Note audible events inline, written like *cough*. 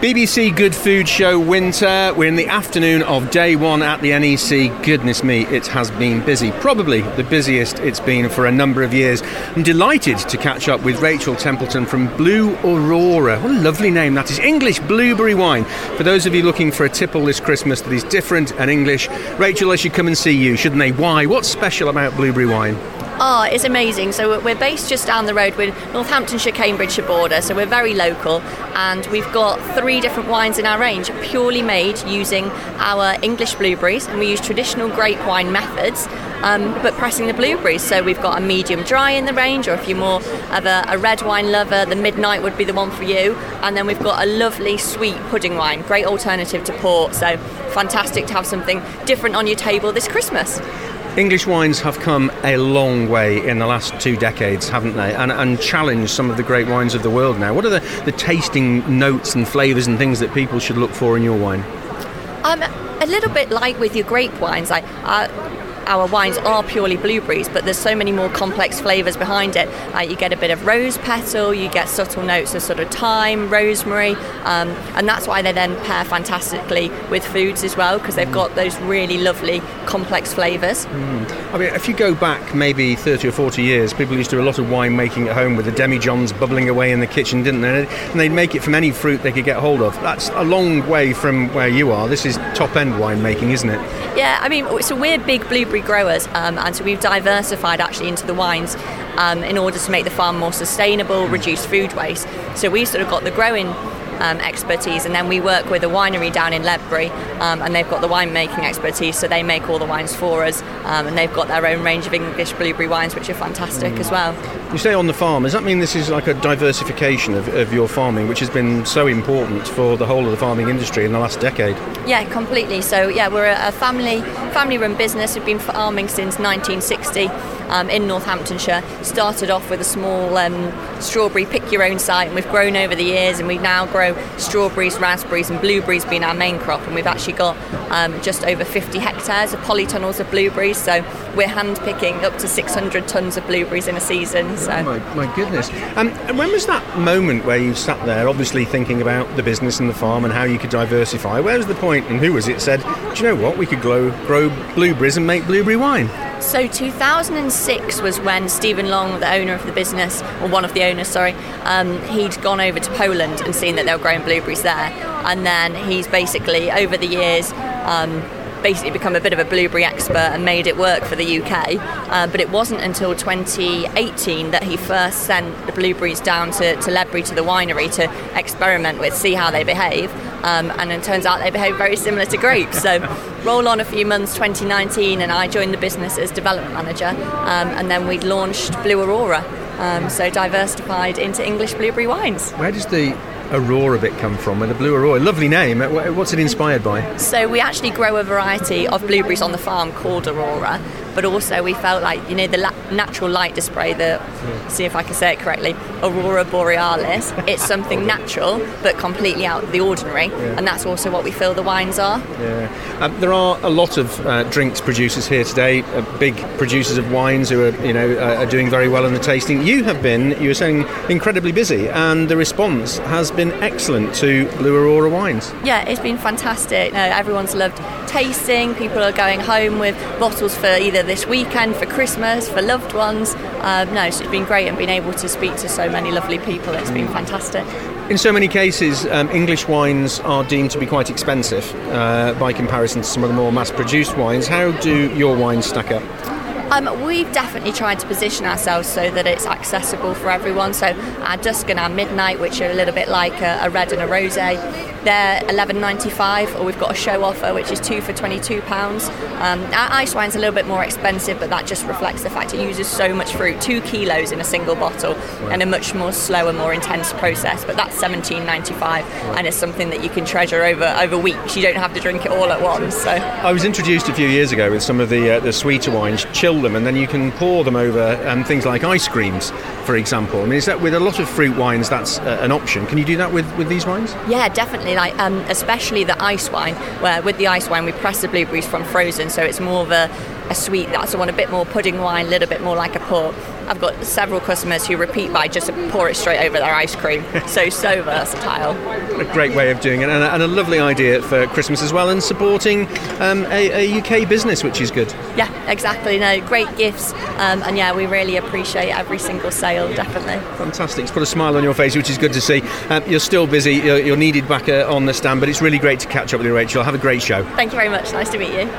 BBC Good Food Show Winter. We're in the afternoon of day one at the NEC. Goodness me, it has been busy. Probably the busiest it's been for a number of years. I'm delighted to catch up with Rachel Templeton from Blue Aurora. What a lovely name that is. English blueberry wine. For those of you looking for a tipple this Christmas that is different and English, Rachel, they should come and see you, shouldn't they? Why? What's special about blueberry wine? Oh, it's amazing. So we're based just down the road. We're Northamptonshire, Cambridgeshire border, so we're very local, and we've got three different wines in our range, purely made using our English blueberries, and we use traditional grape wine methods. Um, but pressing the blueberries. So we've got a medium dry in the range, or if you're more of a, a, red wine lover, the midnight would be the one for you. And then we've got a lovely sweet pudding wine, great alternative to port. So fantastic to have something different on your table this Christmas. English wines have come a long way in the last two decades, haven't they? And, and challenged some of the great wines of the world now. What are the, the tasting notes and flavours and things that people should look for in your wine? Um, a little bit like with your grape wines. I, uh, our wines are purely blueberries, but there's so many more complex flavours behind it. Uh, you get a bit of rose petal, you get subtle notes of sort of thyme, rosemary, um, and that's why they then pair fantastically with foods as well because they've got those really lovely complex flavours. Mm. I mean, if you go back maybe 30 or 40 years, people used to do a lot of wine making at home with the demijohns bubbling away in the kitchen, didn't they? And they'd make it from any fruit they could get hold of. That's a long way from where you are. This is top end wine making, isn't it? Yeah, I mean, so we're big blueberry growers, um, and so we've diversified actually into the wines um, in order to make the farm more sustainable, reduce food waste. So we've sort of got the growing um, expertise, and then we work with a winery down in Ledbury, um, and they've got the winemaking expertise, so they make all the wines for us, um, and they've got their own range of English blueberry wines, which are fantastic mm. as well. You say on the farm, does that mean this is like a diversification of, of your farming, which has been so important for the whole of the farming industry in the last decade? Yeah, completely. So yeah, we're a family family-run business. We've been farming since 1960 um, in Northamptonshire. Started off with a small um, strawberry pick your own site, and we've grown over the years, and we now grow strawberries, raspberries, and blueberries being our main crop. And we've actually got um, just over 50 hectares of polytunnels of blueberries. So we're hand picking up to 600 tons of blueberries in a season. So oh my, my, goodness! Um, and when was that moment where you sat there, obviously thinking about the business and the farm and how you could diversify? Where was the point, and who was it said, "Do you know what? We could grow grow blueberries and make blueberry wine." So 2006 was when Stephen Long, the owner of the business, or one of the owners, sorry, um, he'd gone over to Poland and seen that they were growing blueberries there, and then he's basically over the years. Um, basically become a bit of a blueberry expert and made it work for the UK. Uh, but it wasn't until 2018 that he first sent the blueberries down to, to Ledbury to the winery to experiment with, see how they behave. Um, and it turns out they behave very similar to grapes. So, *laughs* roll on a few months, 2019, and I joined the business as development manager, um, and then we launched Blue Aurora. Um, so diversified into English blueberry wines. Where does the Aurora bit come from? Where the Blue Aurora, lovely name. Uh, what's it inspired by? So we actually grow a variety of blueberries on the farm called Aurora, but also we felt like you know the la- natural light display the see if I can say it correctly aurora borealis it's something natural but completely out of the ordinary yeah. and that's also what we feel the wines are. Yeah. Um, there are a lot of uh, drinks producers here today uh, big producers of wines who are you know uh, are doing very well in the tasting. You have been you were saying incredibly busy and the response has been excellent to blue aurora wines. Yeah it's been fantastic. No, everyone's loved tasting. People are going home with bottles for either either this weekend for Christmas, for loved ones. Um, no, so it's been great and being able to speak to so many lovely people. It's been fantastic. In so many cases, um, English wines are deemed to be quite expensive uh, by comparison to some of the more mass produced wines. How do your wines stack up? Um, we've definitely tried to position ourselves so that it's accessible for everyone. So our dusk and our midnight, which are a little bit like a, a red and a rosé, they're 11.95, or we've got a show offer which is two for 22 pounds. Um, our ice wine's a little bit more expensive, but that just reflects the fact it uses so much fruit, two kilos in a single bottle, right. and a much more slower, more intense process. But that's 17.95, right. and it's something that you can treasure over over weeks. You don't have to drink it all at once. So I was introduced a few years ago with some of the uh, the sweeter wines. Chill them, and then you can pour them over um, things like ice creams, for example. I mean, is that with a lot of fruit wines that's uh, an option? Can you do that with with these wines? Yeah, definitely like um, especially the ice wine, where with the ice wine we press the blueberries from frozen, so it's more of a a sweet that's the one a bit more pudding wine, a little bit more like a port. I've got several customers who repeat by just pour it straight over their ice cream. *laughs* so so versatile. A great way of doing it, and a, and a lovely idea for Christmas as well, and supporting um, a, a, UK business, which is good. Yeah, exactly. No, great gifts, um, and yeah, we really appreciate every single sale. Definitely. Fantastic. It's put a smile on your face, which is good to see. Um, you're still busy. You're, you're needed back uh, on the stand, but it's really great to catch up with you, Rachel. Have a great show. Thank you very much. Nice to meet you.